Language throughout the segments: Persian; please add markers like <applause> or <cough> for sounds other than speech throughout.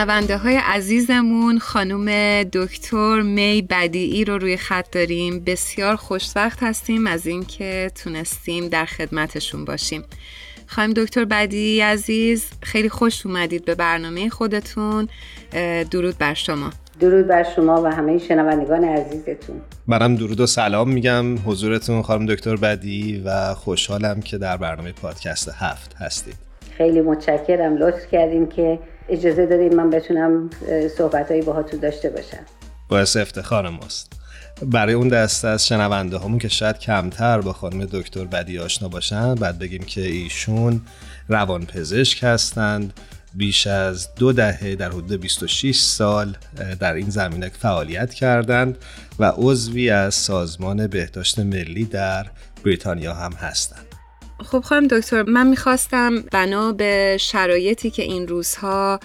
شنونده های عزیزمون خانم دکتر می بدیعی رو روی خط داریم. بسیار خوشوقت هستیم از اینکه تونستیم در خدمتشون باشیم. خانم دکتر بدیعی عزیز خیلی خوش اومدید به برنامه خودتون. درود بر شما. درود بر شما و همه شنوندگان عزیزتون. منم درود و سلام میگم حضورتون خانم دکتر بدی و خوشحالم که در برنامه پادکست هفت هستید. خیلی متشکرم. لطف کردیم که اجازه دادیم من بتونم صحبتهایی باهاتون داشته باشم. باعث افتخار ماست. برای اون دسته از شنونده همون که شاید کمتر با خانم دکتر بدی آشنا باشن بعد بگیم که ایشون روان پزشک هستند. بیش از دو دهه در حدود 26 سال در این زمینه فعالیت کردند و عضوی از سازمان بهداشت ملی در بریتانیا هم هستند. خب خانم دکتر من می‌خواستم بنا به شرایطی که این روزها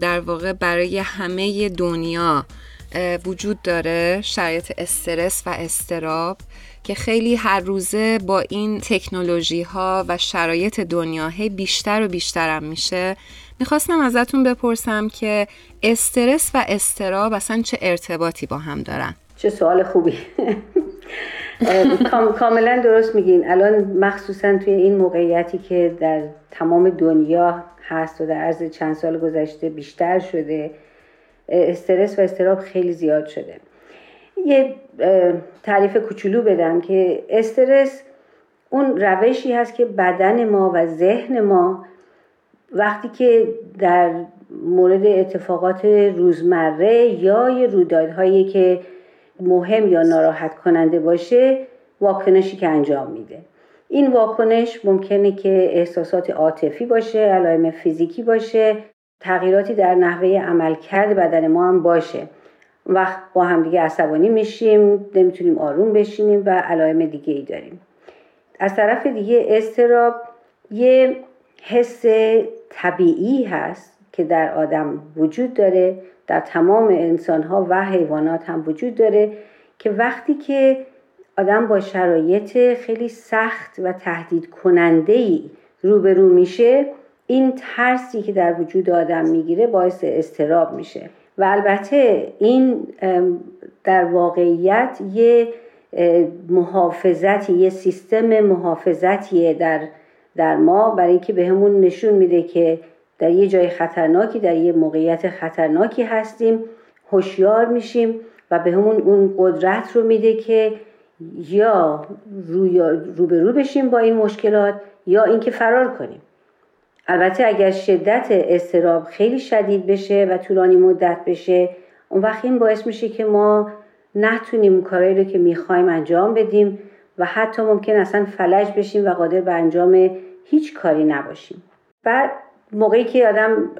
در واقع برای همه دنیا وجود داره شرایط استرس و استراب که خیلی هر روزه با این تکنولوژی ها و شرایط دنیا بیشتر و بیشترم میشه. می‌خواستم ازتون بپرسم که استرس و استراب اصلا چه ارتباطی با هم دارن؟ چه سوال خوبی. کاملا درست میگین. الان مخصوصا توی این موقعیتی که در تمام دنیا هست و در عرض چند سال گذشته بیشتر شده استرس و استراب خیلی زیاد شده. یه تعریف کوچولو بدم که استرس اون روشی هست که بدن ما و ذهن ما وقتی که در مورد اتفاقات روزمره یا یه رویدادهایی که مهم یا ناراحت کننده باشه واکنشی که انجام میده. این واکنش ممکنه که احساسات عاطفی باشه علائم فیزیکی باشه تغییراتی در نحوه عملکرد بدن ما هم باشه. وقت با همدیگه عصبانی میشیم نمی‌تونیم آروم بشینیم و علائم دیگه ای داریم. از طرف دیگه استراب یه حس طبیعی هست که در آدم وجود داره. در تمام انسان ها و حیوانات هم وجود داره که وقتی که آدم با شرایط خیلی سخت و تهدید کننده ای روبرو میشه این ترسی که در وجود آدم می‌گیره باعث استراب میشه. و البته این در واقعیت یه محافظتی یه سیستم محافظتیه در در ما برای اینکه بهمون نشون میده که در یه جای خطرناکی در یه موقعیت خطرناکی هستیم هوشیار میشیم و به همون اون قدرت رو میده که یا رو به رو بشیم با این مشکلات یا اینکه فرار کنیم. البته اگر شدت استراب خیلی شدید بشه و طولانی مدت بشه اون وقت این باعث میشه که ما نتونیم کارهایی رو که می‌خوایم انجام بدیم و حتی ممکن اصلا فلج بشیم و قادر به انجام هیچ کاری نباشیم. بعد موقعی که آدم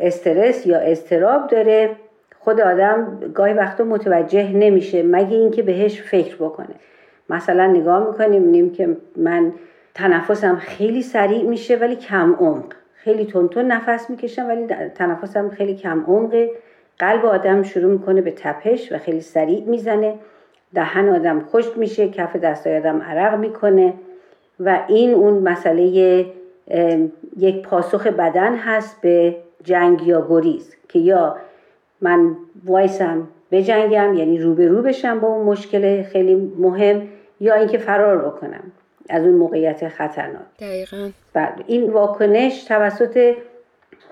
استرس یا استراب داره خود آدم گاهی وقتا متوجه نمیشه مگه اینکه بهش فکر بکنه. مثلا نگاه می‌کنیم نیم که من تنفسم خیلی سریع میشه ولی کم عمق. خیلی تون نفس می‌کشم ولی تنفسم خیلی کم عمقه قلب آدم شروع می‌کنه به تپش و خیلی سریع می‌زنه. دهن آدم خشک میشه کف دستای آدم عرق می‌کنه و این اون مسئله یک پاسخ بدن هست به جنگ یا گریز که یا من وایسم بجنگم یعنی روبرو بشم با اون مشکل خیلی مهم یا اینکه فرار بکنم از اون موقعیت خطرناک. دقیقا. بله این واکنش توسط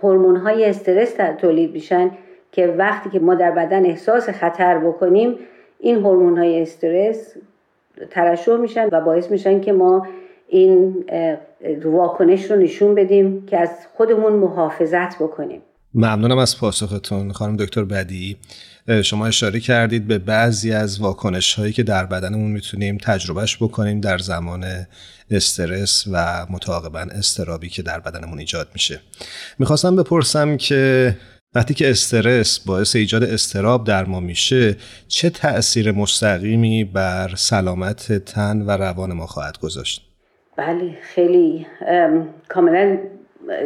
هورمون های استرس تولید میشن که وقتی که ما در بدن احساس خطر بکنیم این هورمون های استرس ترشح میشن و باعث میشن که ما این واکنش رو نشون بدیم که از خودمون محافظت بکنیم. ممنونم از پاسختون. خانم دکتر بدی شما اشاره کردید به بعضی از واکنش هایی که در بدنمون می‌تونیم تجربهش بکنیم در زمان استرس و متعاقبا استرابی که در بدنمون ایجاد میشه. می‌خواستم بپرسم که وقتی که استرس باعث ایجاد استراب در ما میشه چه تأثیر مستقیمی بر سلامت تن و روان ما خواهد گذاشت؟ بله خیلی کاملا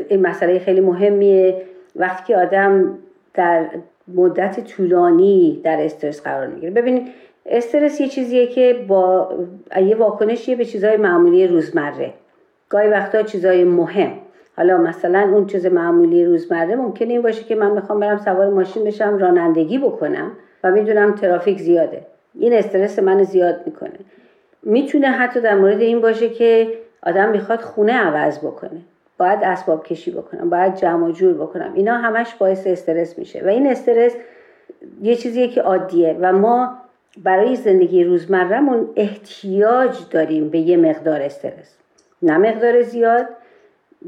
این مسئله خیلی مهمیه. وقتی که آدم در مدت طولانی در استرس قرار می‌گیره. ببینید استرس یه چیزیه که با یه واکنشیه به چیزهای معمولی روزمره. گاهی وقتا چیزهای مهم. حالا مثلا اون چیز معمولی روزمره ممکنه این باشه که من می‌خوام برم سوار ماشین بشم رانندگی بکنم و می‌دونم ترافیک زیاده. این استرس من زیاد می‌کنه. می‌تونه حتی در مورد این باشه که آدم می‌خواد خونه عوض بکنه. باید اسباب کشی بکنم باید جمع و جور بکنم. اینا همش باعث استرس میشه. و این استرس یه چیزیه که عادیه. و ما برای زندگی روزمرهمون احتیاج داریم به یه مقدار استرس. نه مقدار زیاد.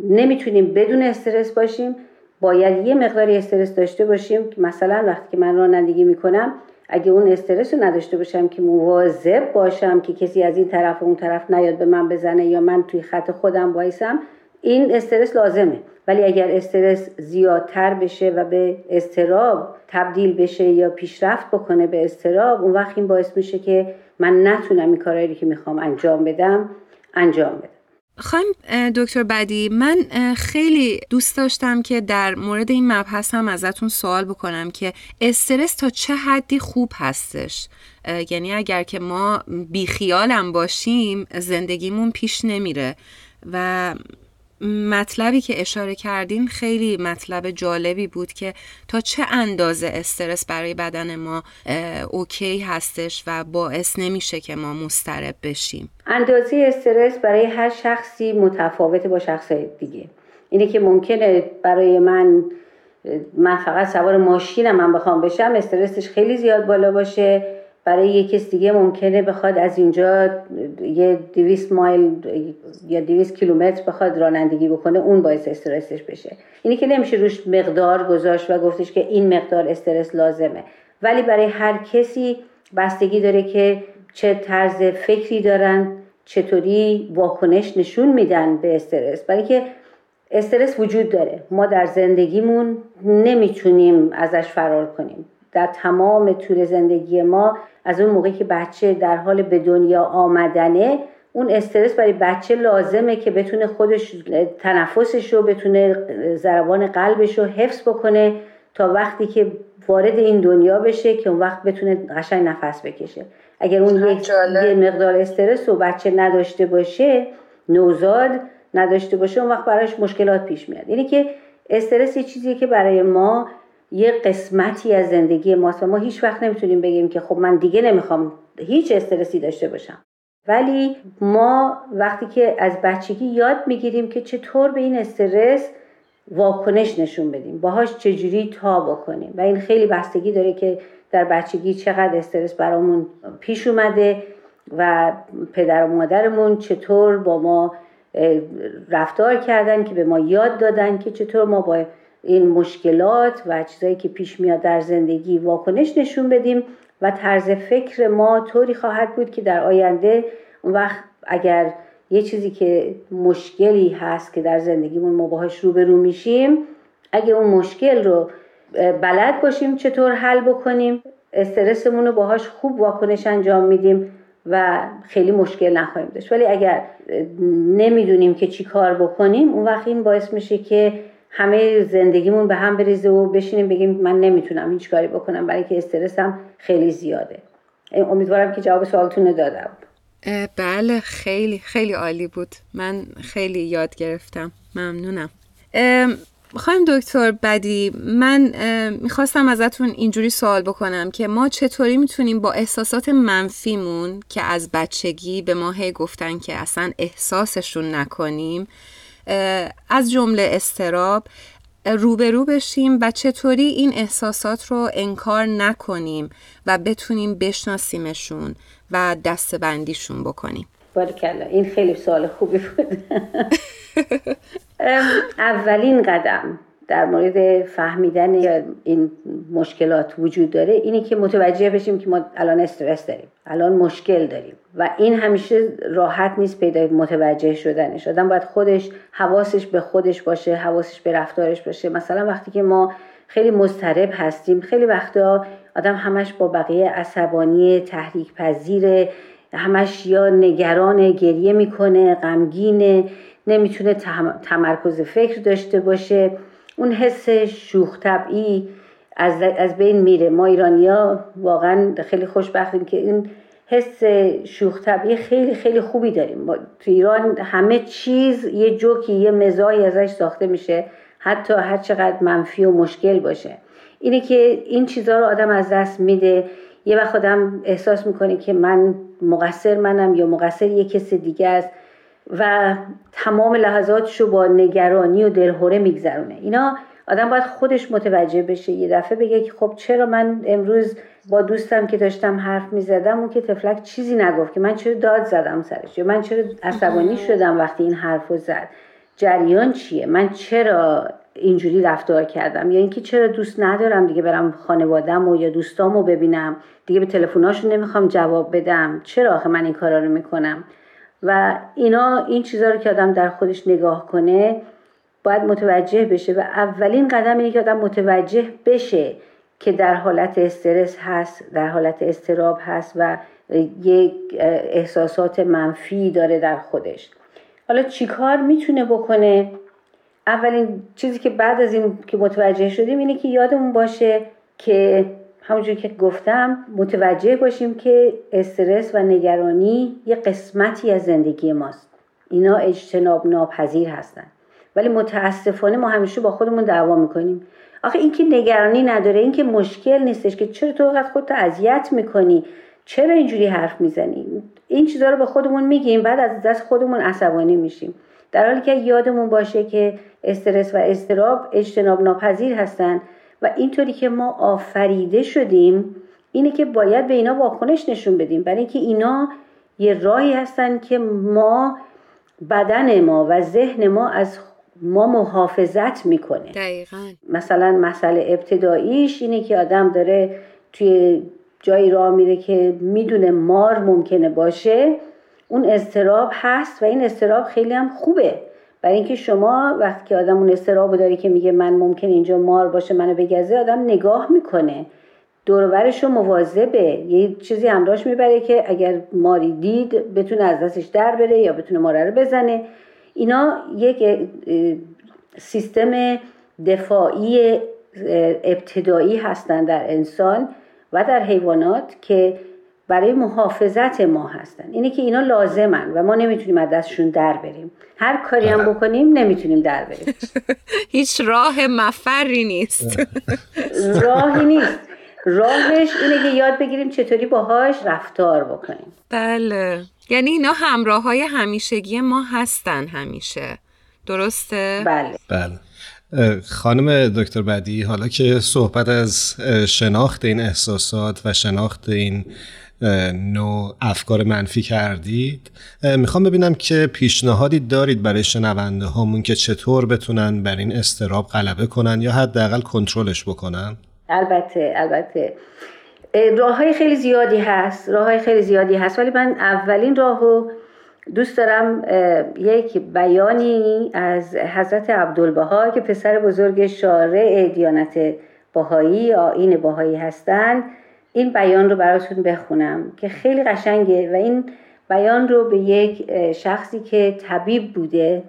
نمی‌تونیم بدون استرس باشیم. باید یه مقداری استرس داشته باشیم. که مثلا وقتی که من رانندگی می‌کنم اگه اون استرس رو نداشته باشم که مواظب باشم که کسی از این طرف و اون طرف نیاد به من بزنه یا من توی خط خودم وایسم این استرس لازمه. ولی اگر استرس زیادتر بشه و به استراب تبدیل بشه یا پیشرفت بکنه به استراب اون وقت این باعث میشه که من نتونم این کارهایی که می‌خوام انجام بدم انجام بدم. خواهیم دکتر بدی من خیلی دوست داشتم که در مورد این مبحث هم ازتون سوال بکنم که استرس تا چه حدی خوب هستش؟ یعنی اگر که ما بیخیالم باشیم زندگیمون پیش نمیره و مطلبی که اشاره کردین خیلی مطلب جالبی بود که تا چه اندازه استرس برای بدن ما اوکی هستش و باعث نمیشه که ما مسترب بشیم؟ اندازه استرس برای هر شخصی متفاوته با شخص دیگه. اینه که ممکنه برای من من فقط سوار ماشینم من بخوام بشم استرسش خیلی زیاد بالا باشه. برای یک کس دیگه ممکنه بخواد از اینجا یه دویست مایل یا دویست کیلومتر بخواد رانندگی بکنه اون باعث استرسش بشه. اینی که نمیشه روش مقدار گذاشت و گفتش که این مقدار استرس لازمه. ولی برای هر کسی بستگی داره که چه طرز فکری دارن چطوری واکنش نشون میدن به استرس. برای که استرس وجود داره. ما در زندگیمون نمی‌تونیم ازش فرار کنیم. در تمام طول زندگی ما از اون موقعی که بچه در حال به دنیا آمدنه اون استرس برای بچه لازمه که بتونه خودش تنفسش رو بتونه ضربان قلبش رو حفظ بکنه تا وقتی که وارد این دنیا بشه که اون وقت بتونه قشنگ نفس بکشه. اگر اون یه مقدار استرس رو بچه نداشته باشه نوزاد نداشته باشه اون وقت براش مشکلات پیش میاد. یعنی که استرس یه چیزیه که برای ما یه قسمتی از زندگی ماست و ما هیچ وقت نمی‌تونیم بگیم که خب من دیگه نمی‌خوام هیچ استرسی داشته باشم. ولی ما وقتی که از بچگی یاد می‌گیریم که چطور به این استرس واکنش نشون بدیم باهاش چجوری تا بکنیم. و این خیلی بستگی داره که در بچگی چقدر استرس برامون پیش اومده و پدر و مادرمون چطور با ما رفتار کردن که به ما یاد دادن که چطور ما با این مشکلات و چیزایی که پیش میاد در زندگی واکنش نشون بدیم و طرز فکر ما طوری خواهد بود که در آینده اون وقت اگر یه چیزی که مشکلی هست که در زندگیمون ما باهاش روبرو میشیم اگه اون مشکل رو بلد باشیم چطور حل بکنیم استرسمون رو باهاش خوب واکنش انجام میدیم و خیلی مشکل نخواهیم داشت. ولی اگر نمی‌دونیم که چی کار بکنیم اون وقت این باعث میشه که همه زندگیمون به هم بریزه و بشینیم بگیم من نمی‌تونم هیچ کاری بکنم برای که استرسم خیلی زیاده. امیدوارم که جواب سوالتون دادم. بله خیلی خیلی عالی بود. من خیلی یاد گرفتم. ممنونم. خواهیم دکتر بدی من می‌خواستم ازتون اینجوری سوال بکنم که ما چطوری می‌تونیم با احساسات منفیمون که از بچگی به ما هی گفتن که اصلا احساسشون نکنیم از جمله استراب روبرو بشیم و چطوری این احساسات رو انکار نکنیم و بتونیم بشناسیمشون و دستبندیشون بکنیم. بارکلا این خیلی سوال خوبی بود. <laughs> اولین قدم. در مورد فهمیدن این مشکلات وجود داره اینی که متوجه بشیم که ما الان استرس داریم الان مشکل داریم و این همیشه راحت نیست پیدا متوجه شدنش. آدم باید خودش حواسش به خودش باشه حواسش به رفتارش باشه. مثلا وقتی که ما خیلی مضطرب هستیم خیلی وقتا آدم همش با بقیه عصبانی تحریک پذیر همش یا نگران گریه می‌کنه غمگینه نمی‌تونه تمرکز فکر داشته باشه. اون حس شوخ طبعی از, از بین میره. ما ایرانیا واقعا خیلی خوشبختیم که این حس شوخ طبعی خیلی خیلی خوبی داریم. ما تو ایران همه چیز یه جوکی یه مزایی ازش ساخته میشه. حتی هر چقدر منفی و مشکل باشه. اینه که این چیزها رو آدم از دست میده. یه وقت آدم احساس می‌کنه که من مقصر منم یا مقصر یه کس دیگه است. و تمام لحظاتش رو با نگرانی و دلهوره میگذرونه. اینا آدم باید خودش متوجه بشه. یه دفعه بگه که خب چرا من امروز با دوستم که داشتم حرف می‌زدم اون که تفلک چیزی نگفت که من چرا داد زدم سرش؟ یا من چرا عصبانی شدم وقتی این حرف رو زد؟ جریان چیه؟ من چرا اینجوری رفتار کردم؟ یا اینکه چرا دوست ندارم دیگه برم خانوادم و یا دوستامو ببینم؟ دیگه به تلفناشون نمی‌خوام جواب بدم. چرا آخه من این کارا رو می‌کنم؟ و اینا این چیزها رو که آدم در خودش نگاه کنه باید متوجه بشه و اولین قدم اینه که آدم متوجه بشه که در حالت استرس هست در حالت استراب هست و یک احساسات منفی داره در خودش. حالا چیکار می‌تونه بکنه؟ اولین چیزی که بعد از این که متوجه شدیم اینه که یادمون باشه که همونجور که گفتم متوجه باشیم که استرس و نگرانی یه قسمتی از زندگی ماست. اینا اجتناب ناپذیر هستن. ولی متاسفانه ما همیشه با خودمون دعوا می‌کنیم. آخه اینکه نگرانی نداره اینکه مشکل نیستش که چرا تو وقت خودتو اذیت می‌کنی؟ چرا اینجوری حرف می‌زنی؟ این چیزها رو به خودمون میگیم بعد از دست خودمون عصبانی میشیم. در حالی که یادمون باشه که استرس و استراب اجتناب ناپذیر هستن و اینطوری که ما آفریده شدیم اینه که باید به اینا واکنش نشون بدیم. برای اینکه اینا یه راهی هستن که ما بدن ما و ذهن ما از ما محافظت می‌کنه. دقیقا. مثلا مسئله ابتداییش اینه که آدم داره توی جایی راه میره که می‌دونه مار ممکنه باشه. اون استراب هست و این استراب خیلی هم خوبه. برای اینکه شما وقتی که آدم اون استراب داری که میگه من ممکن اینجا مار باشه منو بگزه آدم نگاه می‌کنه. دورورش رو مواظبه. یه چیزی همراهش می‌بره که اگر ماری دید بتونه از دستش در بره یا بتونه ماره رو بزنه. اینا یک سیستم دفاعی ابتدایی هستند در انسان و در حیوانات که برای محافظت ما هستن. اینه که اینا لازمن و ما نمی‌تونیم از دستشون در بریم. هر کاری هم بکنیم نمی‌تونیم در بریم. <laughs> هیچ راه مفری نیست. راهی نیست. راهش اینه که یاد بگیریم چطوری باهاش رفتار بکنیم. بله. یعنی اینا همراه های همیشگی ما هستن همیشه. درسته؟ بله. بله. خانم دکتر بدی حالا که صحبت از شناخت این احساسات و شناخت این نوع افکار منفی کردید. می‌خوام ببینم که پیشنهادی دارید برای شنونده هامون که چطور بتونن بر این استراب غلبه کنن یا حداقل کنترلش بکنن؟ البته البته. راه های خیلی زیادی هست راه های خیلی زیادی هست ولی من اولین راهو دوست دارم یک بیانی از حضرت عبدالبها که پسر بزرگ شارع دیانت باهایی آین باهایی هستند این بیان رو براتون بخونم که خیلی قشنگه و این بیان رو به یک شخصی که طبیب بوده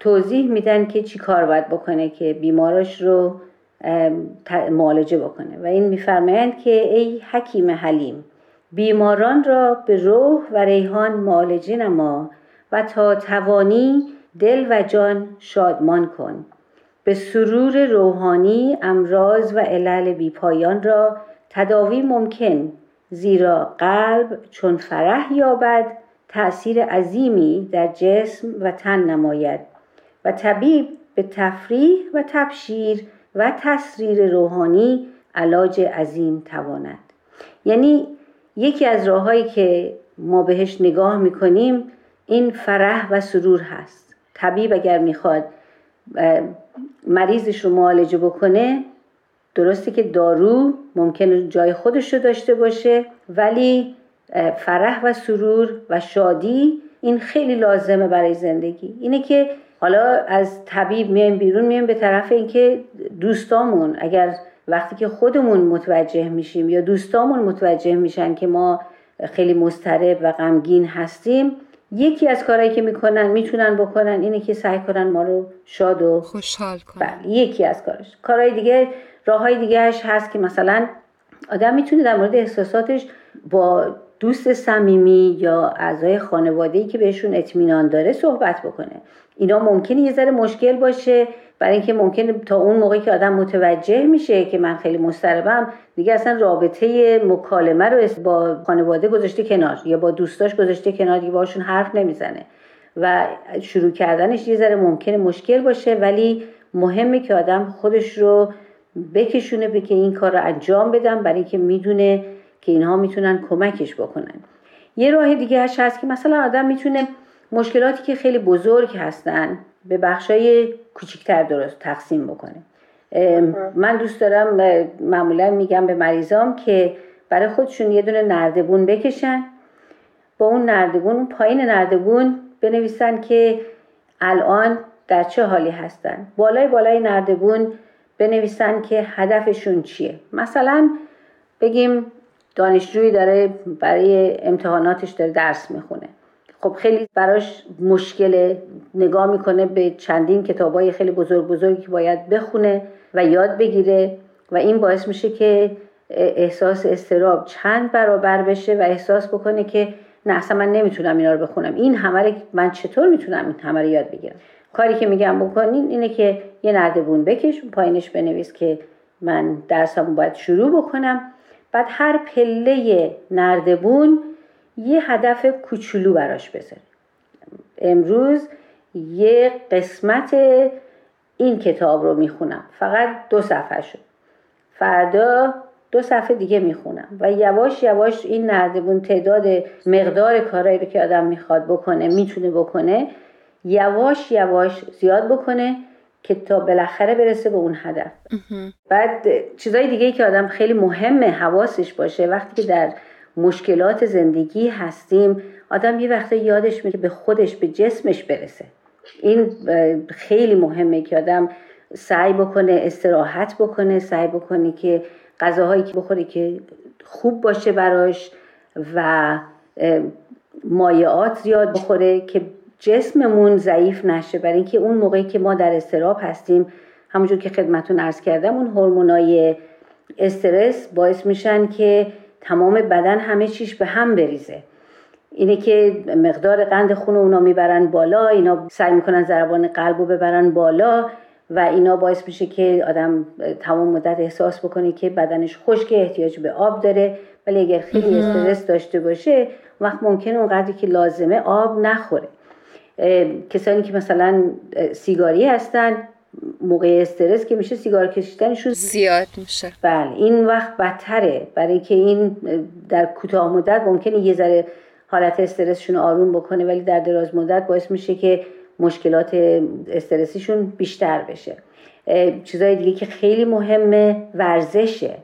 توضیح میدن که چی کار باید بکنه که بیماراش رو معالجه بکنه و این میفرمایند که ای حکیم حلیم بیماران را به روح و ریحان معالجه نما و تا توانی دل و جان شادمان کن. به سرور روحانی امراض و علل بیپایان را تداوی ممکن زیرا قلب چون فرح یابد تأثیر عظیمی در جسم و تن نماید و طبیب به تفریح و تبشیر و تسریر روحانی علاج عظیم تواند. یعنی یکی از راههایی که ما بهش نگاه می‌کنیم این فرح و سرور هست. طبیب اگر می‌خواد مریضش رو معالجه بکنه درسته که دارو ممکنه جای خودش رو داشته باشه ولی فرح و سرور و شادی این خیلی لازمه برای زندگی. اینه که حالا از طبیب میایم بیرون میایم به طرف اینکه دوستامون اگر وقتی که خودمون متوجه میشیم یا دوستامون متوجه میشن که ما خیلی مضطرب و غمگین هستیم یکی از کارهایی که می‌کنن می‌تونن بکنن اینه که سعی کنن ما رو شاد و خوشحال کنن. بله یکی از کارش. کارهای دیگه راه های دیگهش هست که مثلا آدم می‌تونه در مورد احساساتش با دوست صمیمی یا اعضای خانواده که بهشون اطمینان داره صحبت بکنه. اینا ممکنه یه ذره مشکل باشه. برای اینکه ممکنه تا اون موقعی که آدم متوجه میشه که من خیلی مضطربم دیگه اصلا رابطه مکالمه رو با خانواده گذاشته کنار یا با دوستاش گذاشته کنار دیگه باشون حرف نمی‌زنه. و شروع کردنش یه ذره ممکنه مشکل باشه ولی مهمه که آدم خودش رو بکشونه به که این کار رو انجام بدم برای اینکه می‌دونه که اینها می‌تونن کمکش بکنن. یه راه دیگه هست که مثلا آدم می‌تونه مشکلاتی که خیلی بزرگ هستن به بخشای کوچیکتر درست تقسیم بکنه. من دوست دارم معمولا میگم به مریضام که برای خودشون یه دونه نردبون بکشن. با اون نردبون اون پایین نردبون بنویسن که الان در چه حالی هستن. بالای بالای نردبون بنویسن که هدفشون چیه. مثلا بگیم دانشجویی داره برای امتحاناتش داره درس می‌خونه. خب خیلی براش مشکل نگاه می‌کنه به چندین کتابای خیلی بزرگ بزرگی که باید بخونه و یاد بگیره و این باعث میشه که احساس استراب چند برابر بشه و احساس بکنه که نه اصلا من نمی‌تونم اینا رو بخونم. این همه من چطور می‌تونم این همه رو یاد بگیرم؟ کاری که میگم بکنین اینه که یه نردبون بکش پایینش بنویس که من درسمو باید شروع بکنم. بعد هر پله نردبون یه هدف کوچولو براش بذاره امروز یه قسمت این کتاب رو می‌خونم. فقط دو صفحه شد فردا دو صفحه دیگه می‌خونم. و یواش یواش این نردبون تعداد مقدار کارهایی رو که آدم می‌خواد بکنه می‌تونه بکنه یواش یواش زیاد بکنه که تا بالاخره برسه به اون هدف. بعد چیزای دیگه که آدم خیلی مهمه حواسش باشه. وقتی که در مشکلات زندگی هستیم آدم یه وقته یادش میره به خودش به جسمش برسه. این خیلی مهمه که آدم سعی بکنه استراحت بکنه سعی بکنه که غذاهایی که بخوره که خوب باشه براش و مایعات زیاد بخوره که جسممون ضعیف نشه. برای اینکه اون موقعی که ما در استراب هستیم همونجور که خدمتون عرض کردم اون هورمونای استرس باعث میشن که تمام بدن همه چیش به هم بریزه. اینه که مقدار قند خون اونا می‌برن بالا اینا سعی می‌کنن ضربان قلب رو ببرن بالا و اینا باعث میشه که آدم تمام مدت احساس بکنه که بدنش خشک احتیاج به آب داره. ولی اگر خیلی استرس داشته باشه وقت ممکنه اونقدری که لازمه آب نخوره. کسانی که مثلا سیگاری هستن موقع استرس که میشه سیگار کشیدنشون زیاد. میشه. بله این وقت بدتره. برای که این در کوتاه مدت ممکنه یه ذره حالت استرسشون آروم بکنه ولی در دراز مدت باعث میشه که مشکلات استرسیشون بیشتر بشه. چیزای دیگه که خیلی مهمه ورزشه.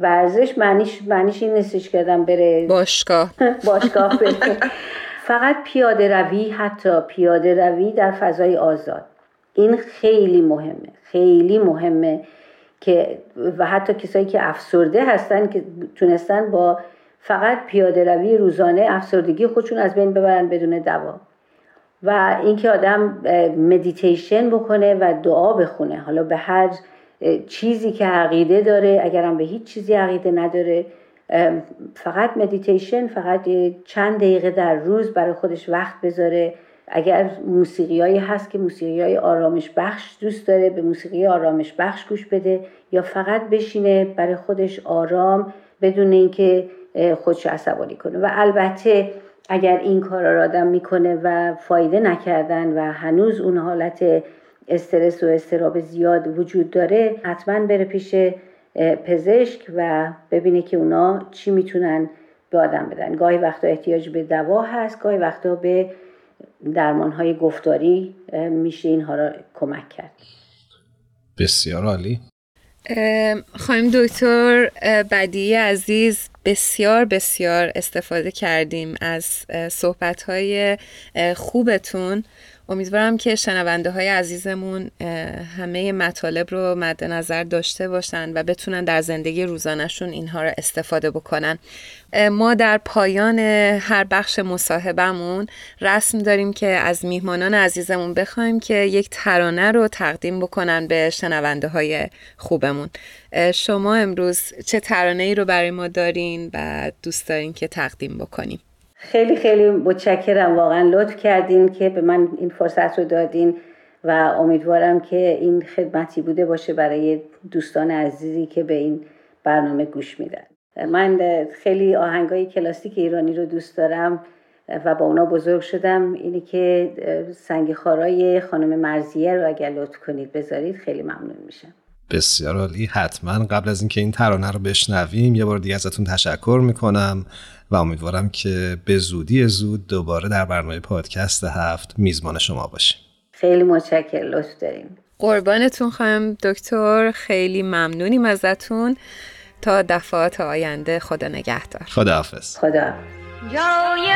ورزش معنیش معنیش این نیستش کردم بره باشگاه. <laughs> باشگاه بره. <laughs> فقط پیاده روی حتی پیاده روی در فضای آزاد. این خیلی مهمه خیلی مهمه که و حتی کسایی که افسرده هستن که تونستن با فقط پیاده روی روزانه افسردگی خودشون از بین ببرن بدون دوا. و اینکه آدم مدیتیشن بکنه و دعا بخونه. حالا به هر چیزی که عقیده داره اگرم به هیچ چیزی عقیده نداره فقط مدیتیشن فقط چند دقیقه در روز برای خودش وقت بذاره. اگر موسیقیایی هست که موسیقی آرامش بخش دوست داره به موسیقی آرامش بخش گوش بده یا فقط بشینه برای خودش آرام بدون اینکه خودش عصبانی کنه. و البته اگر این کار را آدم می‌کنه و فایده نکردن و هنوز اون حالت استرس و استراب زیاد وجود داره حتما بره پیش پزشک و ببینه که اونا چی می‌تونن به آدم بدن. گاهی وقتا احتیاج به دوا هست گاهی وقتا به درمان های گفتاری میشه اینها را کمک کرد. بسیار عالی. خانم دکتر بدی عزیز بسیار بسیار استفاده کردیم از صحبت های خوبتون. امیدوارم که شنونده های عزیزمون همه مطالب رو مد نظر داشته باشن و بتونن در زندگی روزانشون اینها رو استفاده بکنن. ما در پایان هر بخش مصاحبمون رسم داریم که از میهمانان عزیزمون بخوایم که یک ترانه رو تقدیم بکنن به شنونده های خوبمون شما امروز چه ترانه ای رو برای ما دارین و دوست دارین که تقدیم بکنیم؟ خیلی خیلی متشکرم. واقعا لطف کردین که به من این فرصت رو دادین و امیدوارم که این خدمتی بوده باشه برای دوستان عزیزی که به این برنامه گوش میدن. من خیلی آهنگای کلاسیک ایرانی رو دوست دارم و با اونا بزرگ شدم. اینی که سنگ خارای خانم مرزیه رو اگر لطف کنید بذارید خیلی ممنون میشم. بسیار عالی. حتما قبل از اینکه این ترانه رو بشنویم یه بار دیگه ازتون تشکر می‌کنم. و امیدوارم که به زودی زود دوباره در برنامه پادکست هفت میزبان شما باشیم. خیلی متشکر لطف داریم. قربانتون خواهم دکتر خیلی ممنونیم ازتون. تا دفعات آینده خدا نگهدار. خدا حافظ خدا جای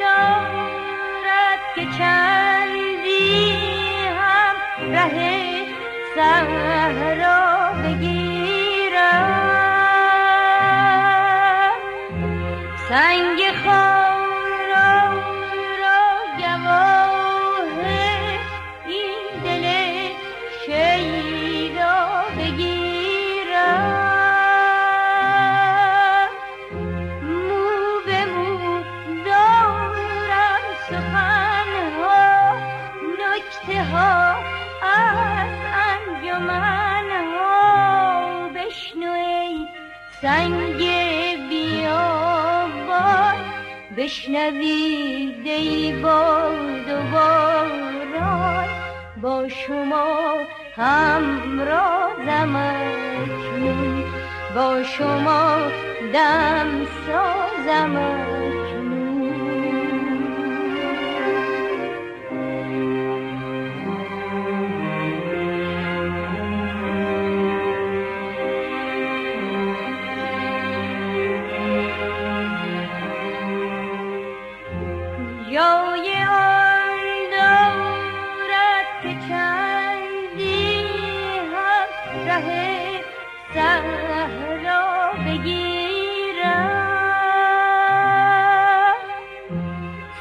دارد که چندی هم ره بگیرم سنگ خارا را گواه این دل شیدا بگیرم مو به مو دارم سخنها نکته ها از انجمن ها بشنو ای سنگ بشنوید ای باد و باران با شما همرازم اکنون. با شما دم سازم.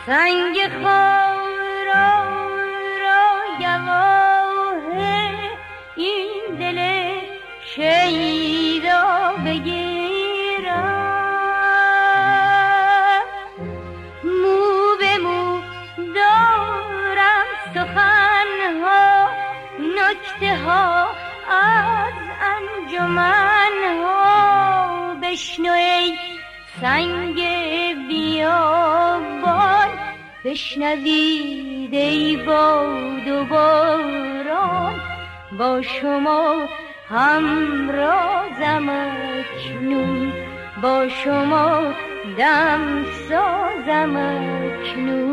سنگ خارا را گواه این دل شیدا بگیرم. مو به مو دارم سخنها نکته ها از انجمن ها بشنو ای سنگ بشنوید ای باد و باران با شما همرازم اکنون. با شما دم سازم اکنون.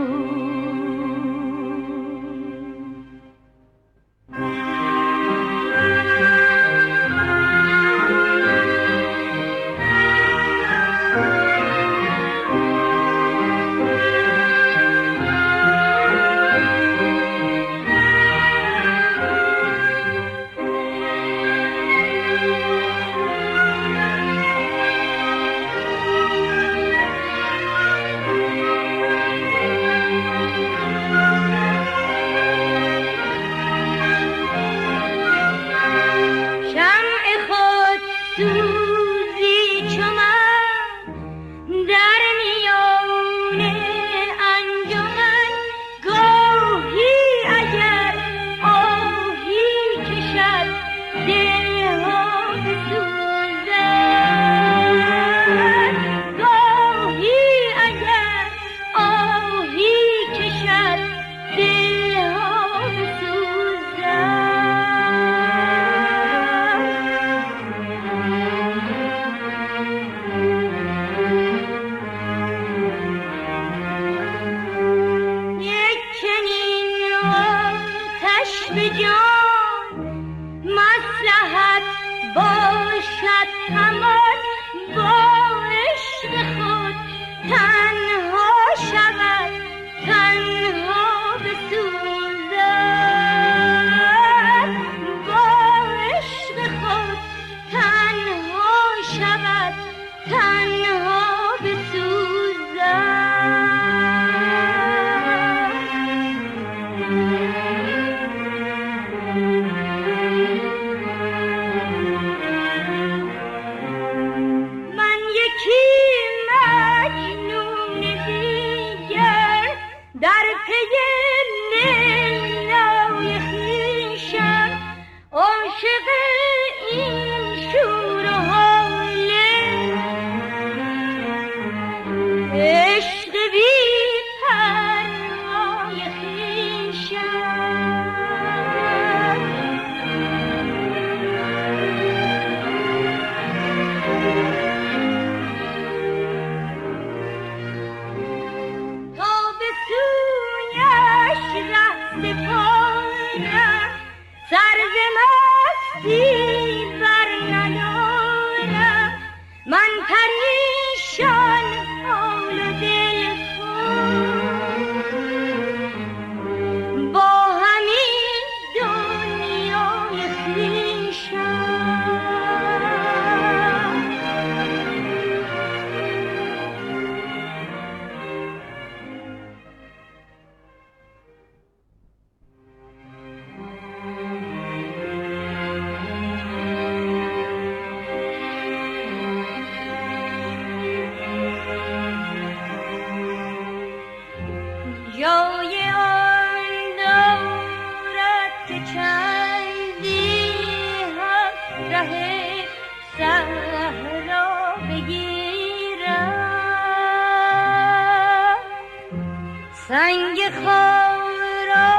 سنگ خارا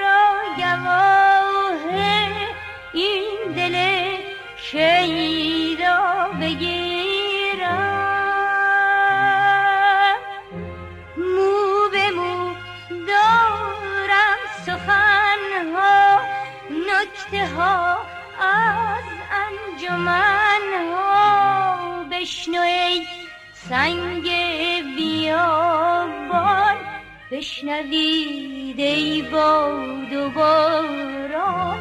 را گواه این دل شیدا بگیرم. مو به مو دارم سخن ها نکته ها از انجمن ها بشنو ای سنگ بیا بشنوید ای باد و باران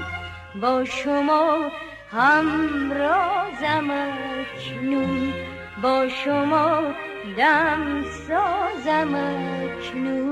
با شما همرازم اکنون با شما دم سازم اکنون.